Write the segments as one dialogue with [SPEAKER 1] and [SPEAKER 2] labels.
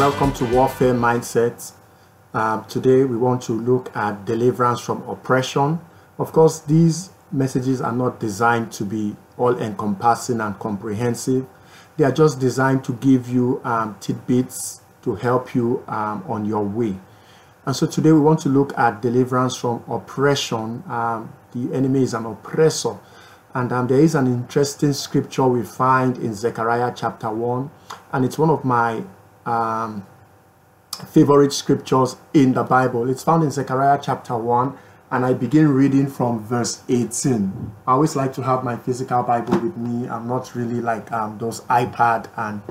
[SPEAKER 1] Welcome to Warfare Mindset. Um, today we want to look at deliverance from oppression. Of course, these messages are not designed to be all encompassing and comprehensive. They are just designed to give you um, tidbits to help you um, on your way. And so today we want to look at deliverance from oppression. Um, the enemy is an oppressor. And um, there is an interesting scripture we find in Zechariah chapter 1. And it's one of my um, favorite scriptures in the Bible. It's found in Zechariah chapter 1. And I begin reading from verse 18. I always like to have my physical Bible with me. I'm not really like um, those iPad and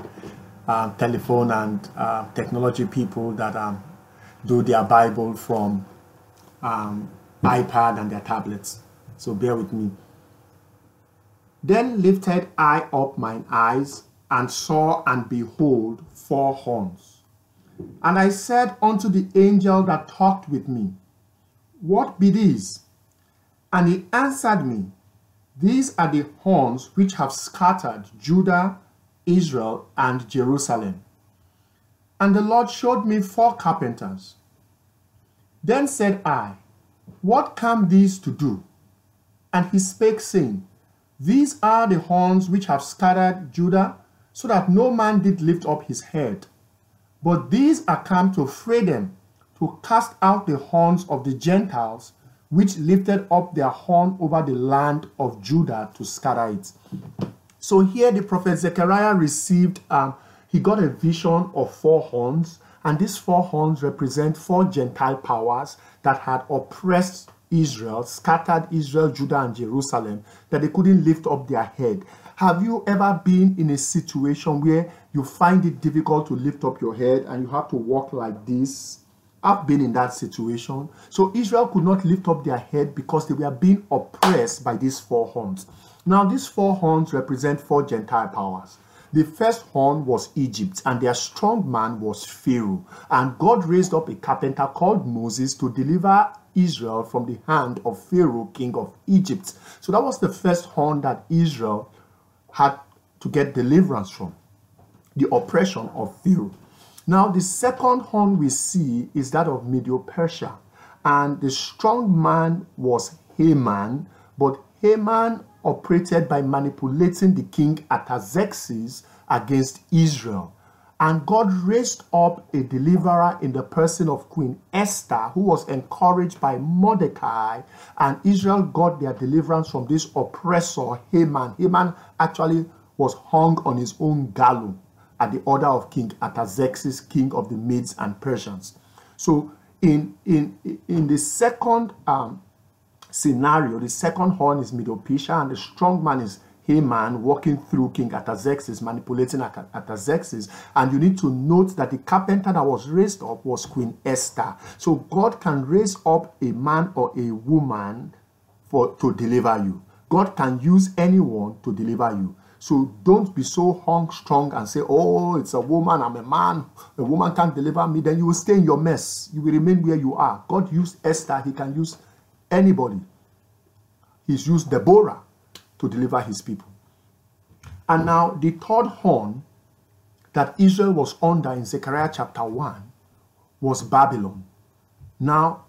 [SPEAKER 1] um, telephone and uh, technology people that um, do their Bible from um, iPad and their tablets. So bear with me. Then lifted I up mine eyes and saw and behold four horns. And I said unto the angel that talked with me, What be these? And he answered me, These are the horns which have scattered Judah, Israel, and Jerusalem. And the Lord showed me four carpenters. Then said I, What come these to do? And he spake, saying, These are the horns which have scattered Judah, so that no man did lift up his head. But these are come to fray them, to cast out the horns of the Gentiles, which lifted up their horn over the land of Judah to scatter it. So here the prophet Zechariah received, um, he got a vision of four horns, and these four horns represent four Gentile powers that had oppressed Israel, scattered Israel, Judah, and Jerusalem, that they couldn't lift up their head. Have you ever been in a situation where you find it difficult to lift up your head and you have to walk like this? I've been in that situation. So Israel could not lift up their head because they were being oppressed by these four horns. Now, these four horns represent four Gentile powers. The first horn was Egypt, and their strong man was Pharaoh. And God raised up a carpenter called Moses to deliver Israel from the hand of Pharaoh, king of Egypt. So that was the first horn that Israel had to get deliverance from the oppression of Pharaoh. Now, the second horn we see is that of Medo Persia, and the strong man was Haman, but Haman operated by manipulating the king Artaxerxes against Israel. And God raised up a deliverer in the person of Queen Esther, who was encouraged by Mordecai, and Israel got their deliverance from this oppressor, Haman. Haman actually was hung on his own gallows at the order of King Artaxerxes, king of the Medes and Persians. So, in, in, in the second um, scenario, the second horn is Medo-Persia, and the strong man is Haman walking through King Artaxerxes, manipulating Artaxerxes. And you need to note that the carpenter that was raised up was Queen Esther. So God can raise up a man or a woman for to deliver you. God can use anyone to deliver you. So don't be so hung strong and say, Oh, it's a woman, I'm a man, a woman can't deliver me. Then you will stay in your mess. You will remain where you are. God used Esther, He can use anybody. He's used Deborah to deliver his people. And now the third horn that Israel was under in Zechariah chapter 1 was Babylon. Now,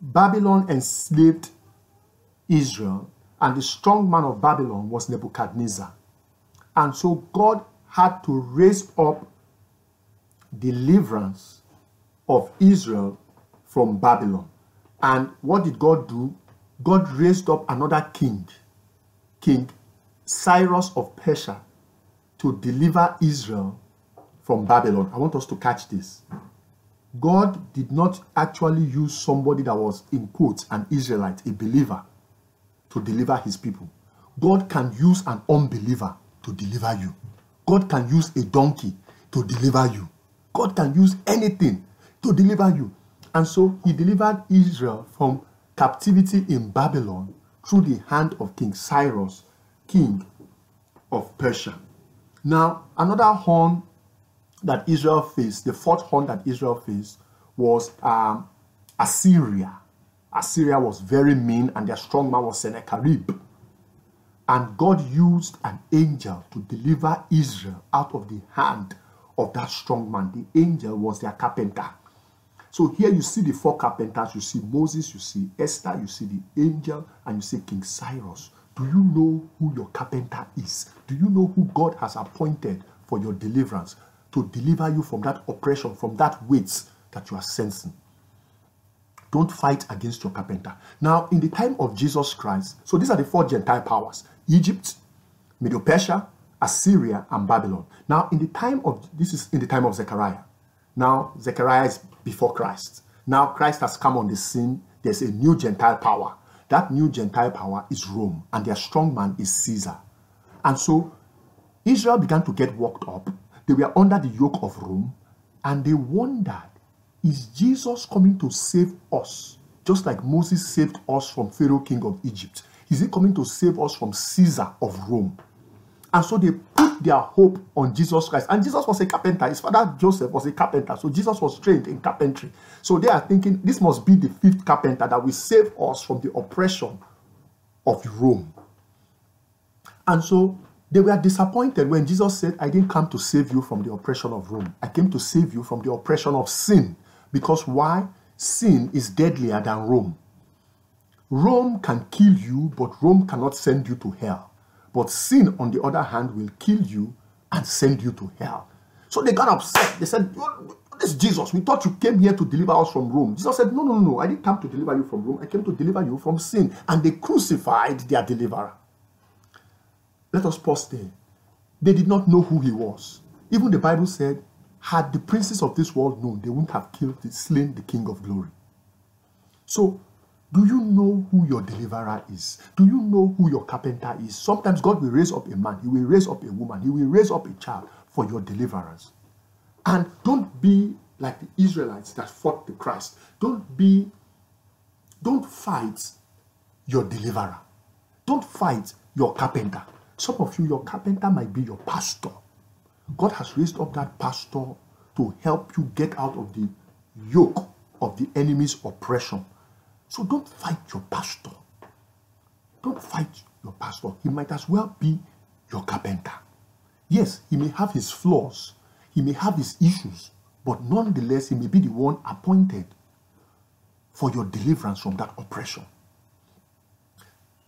[SPEAKER 1] Babylon enslaved Israel, and the strong man of Babylon was Nebuchadnezzar. And so God had to raise up deliverance of Israel from Babylon. And what did God do? God raised up another king King Cyrus of Persia to deliver Israel from Babylon. I want us to catch this. God did not actually use somebody that was, in quotes, an Israelite, a believer, to deliver his people. God can use an unbeliever to deliver you. God can use a donkey to deliver you. God can use anything to deliver you. And so he delivered Israel from captivity in Babylon through the hand of King Cyrus, king of Persia. Now, another horn that Israel faced, the fourth horn that Israel faced, was um, Assyria. Assyria was very mean, and their strong man was Sennacherib. And God used an angel to deliver Israel out of the hand of that strong man. The angel was their carpenter. So here you see the four carpenters. You see Moses, you see Esther, you see the angel, and you see King Cyrus. Do you know who your carpenter is? Do you know who God has appointed for your deliverance to deliver you from that oppression, from that weight that you are sensing? Don't fight against your carpenter. Now, in the time of Jesus Christ, so these are the four Gentile powers Egypt, Medo Persia, Assyria, and Babylon. Now, in the time of this is in the time of Zechariah. Now, Zechariah is before Christ. Now, Christ has come on the scene. There's a new Gentile power. That new Gentile power is Rome, and their strong man is Caesar. And so, Israel began to get worked up. They were under the yoke of Rome, and they wondered is Jesus coming to save us? Just like Moses saved us from Pharaoh, king of Egypt. Is he coming to save us from Caesar of Rome? And so they put their hope on Jesus Christ. And Jesus was a carpenter. His father Joseph was a carpenter. So Jesus was trained in carpentry. So they are thinking this must be the fifth carpenter that will save us from the oppression of Rome. And so they were disappointed when Jesus said, I didn't come to save you from the oppression of Rome. I came to save you from the oppression of sin. Because why? Sin is deadlier than Rome. Rome can kill you, but Rome cannot send you to hell. But sin, on the other hand, will kill you and send you to hell. So they got upset. They said, This Jesus, we thought you came here to deliver us from Rome. Jesus said, No, no, no, I didn't come to deliver you from Rome. I came to deliver you from sin. And they crucified their deliverer. Let us pause there. They did not know who he was. Even the Bible said had the princes of this world known, they wouldn't have killed, slain the King of glory. So, do you know who your deliverer is? Do you know who your carpenter is? Sometimes God will raise up a man, He will raise up a woman, He will raise up a child for your deliverance. And don't be like the Israelites that fought the Christ. Don't be, don't fight your deliverer. Don't fight your carpenter. Some of you, your carpenter might be your pastor. God has raised up that pastor to help you get out of the yoke of the enemy's oppression. So don't fight your pastor. Don't fight your pastor. He might as well be your carpenter. Yes, he may have his flaws, he may have his issues, but nonetheless, he may be the one appointed for your deliverance from that oppression.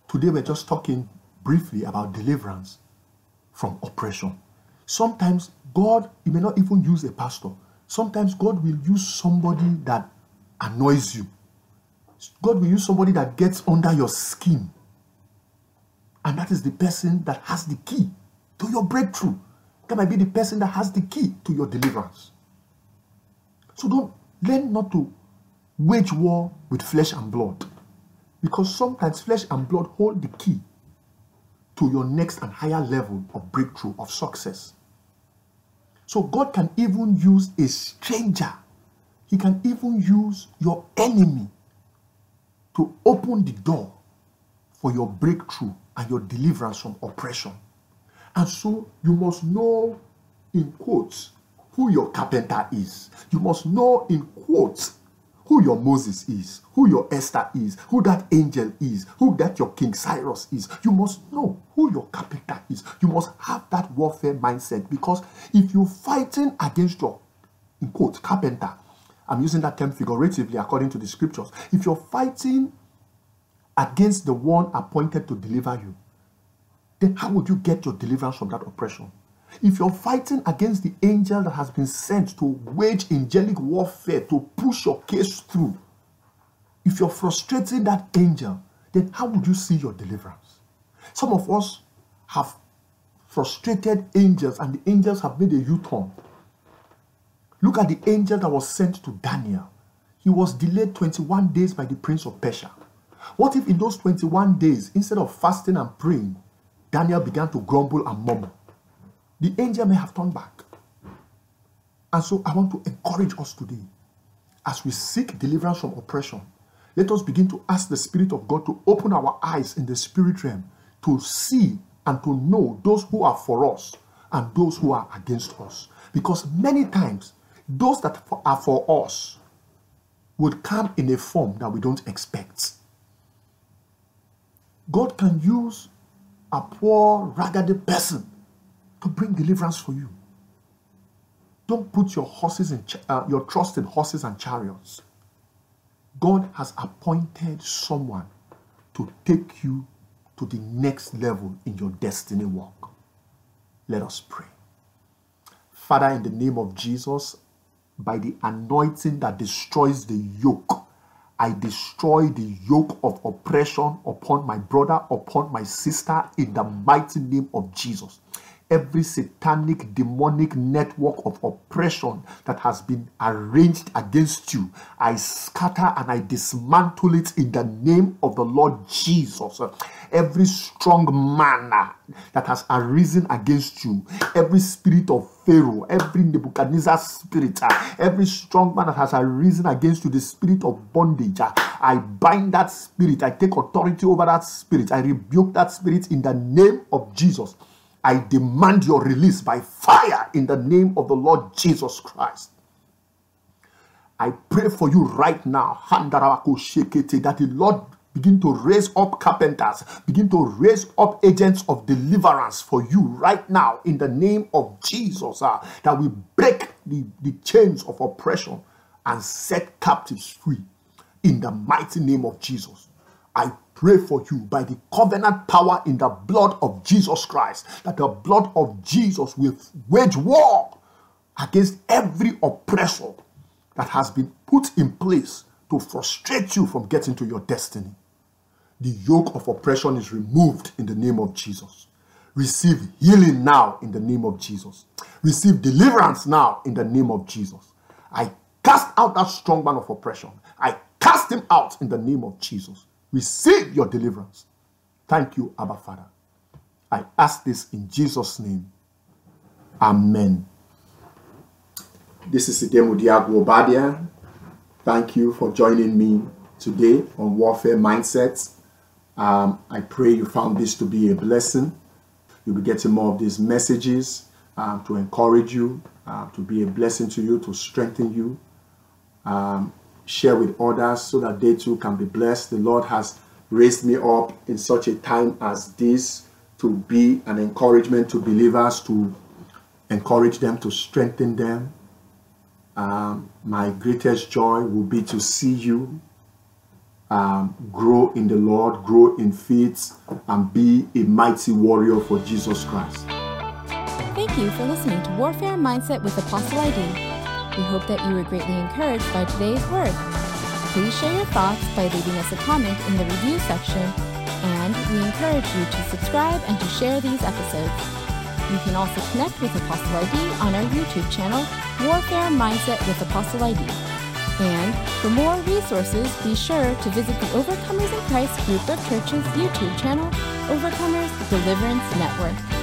[SPEAKER 1] Today, we're just talking briefly about deliverance from oppression. Sometimes God, He may not even use a pastor. Sometimes God will use somebody that annoys you. God will use somebody that gets under your skin. And that is the person that has the key to your breakthrough. That might be the person that has the key to your deliverance. So don't learn not to wage war with flesh and blood. Because sometimes flesh and blood hold the key to your next and higher level of breakthrough, of success. So God can even use a stranger. He can even use your enemy to open the door for your breakthrough and your deliverance from oppression. And so you must know, in quotes, who your carpenter is. You must know, in quotes, who your Moses is, who your Esther is, who that angel is, who that your King Cyrus is. You must know who your carpenter is. You must have that warfare mindset because if you're fighting against your, in quote, carpenter, I'm using that term figuratively according to the scriptures. If you're fighting against the one appointed to deliver you, then how would you get your deliverance from that oppression? If you're fighting against the angel that has been sent to wage angelic warfare to push your case through, if you're frustrating that angel, then how would you see your deliverance? Some of us have frustrated angels, and the angels have made a U turn. Look at the angel that was sent to Daniel. He was delayed 21 days by the prince of Persia. What if in those 21 days, instead of fasting and praying, Daniel began to grumble and murmur? The angel may have turned back. And so I want to encourage us today as we seek deliverance from oppression. Let us begin to ask the Spirit of God to open our eyes in the spirit realm to see and to know those who are for us and those who are against us. Because many times, those that are for us would come in a form that we don't expect. God can use a poor, ragged person to bring deliverance for you. Don't put your horses in uh, your trust in horses and chariots. God has appointed someone to take you to the next level in your destiny walk. Let us pray. Father, in the name of Jesus, by the anointing that destroys the yoke, I destroy the yoke of oppression upon my brother, upon my sister, in the mighty name of Jesus every satanic demonic network of oppression that has been arranged against you i scatter and i dismantle it in the name of the lord jesus. Every strong man that has arisen against you every spirit of pharaoh every nebuchadnezzar spirit every strong man that has arisen against you the spirit of bondage i bind that spirit i take authority over that spirit i rebuke that spirit in the name of jesus I demand your release by fire in the name of the Lord Jesus Christ. I pray for you right now, that the Lord begin to raise up carpenters, begin to raise up agents of deliverance for you right now in the name of Jesus, uh, that we break the, the chains of oppression and set captives free in the mighty name of Jesus. I pray for you by the covenant power in the blood of Jesus Christ, that the blood of Jesus will wage war against every oppressor that has been put in place to frustrate you from getting to your destiny. The yoke of oppression is removed in the name of Jesus. Receive healing now in the name of Jesus. Receive deliverance now in the name of Jesus. I cast out that strong man of oppression. I cast him out in the name of Jesus. Receive your deliverance. Thank you, Abba Father. I ask this in Jesus' name. Amen. This is Idemo Diago Obadia. Thank you for joining me today on Warfare Mindsets. Um, I pray you found this to be a blessing. You'll be getting more of these messages um, to encourage you, uh, to be a blessing to you, to strengthen you. Um, share with others so that they too can be blessed. The Lord has raised me up in such a time as this to be an encouragement to believers, to encourage them, to strengthen them. Um, my greatest joy will be to see you um, grow in the Lord, grow in faith, and be a mighty warrior for Jesus Christ.
[SPEAKER 2] Thank you for listening to Warfare Mindset with Apostle ID. We hope that you were greatly encouraged by today's word. Please share your thoughts by leaving us a comment in the review section, and we encourage you to subscribe and to share these episodes. You can also connect with Apostle ID on our YouTube channel, Warfare Mindset with Apostle ID. And for more resources, be sure to visit the Overcomers in Christ group of churches YouTube channel, Overcomers Deliverance Network.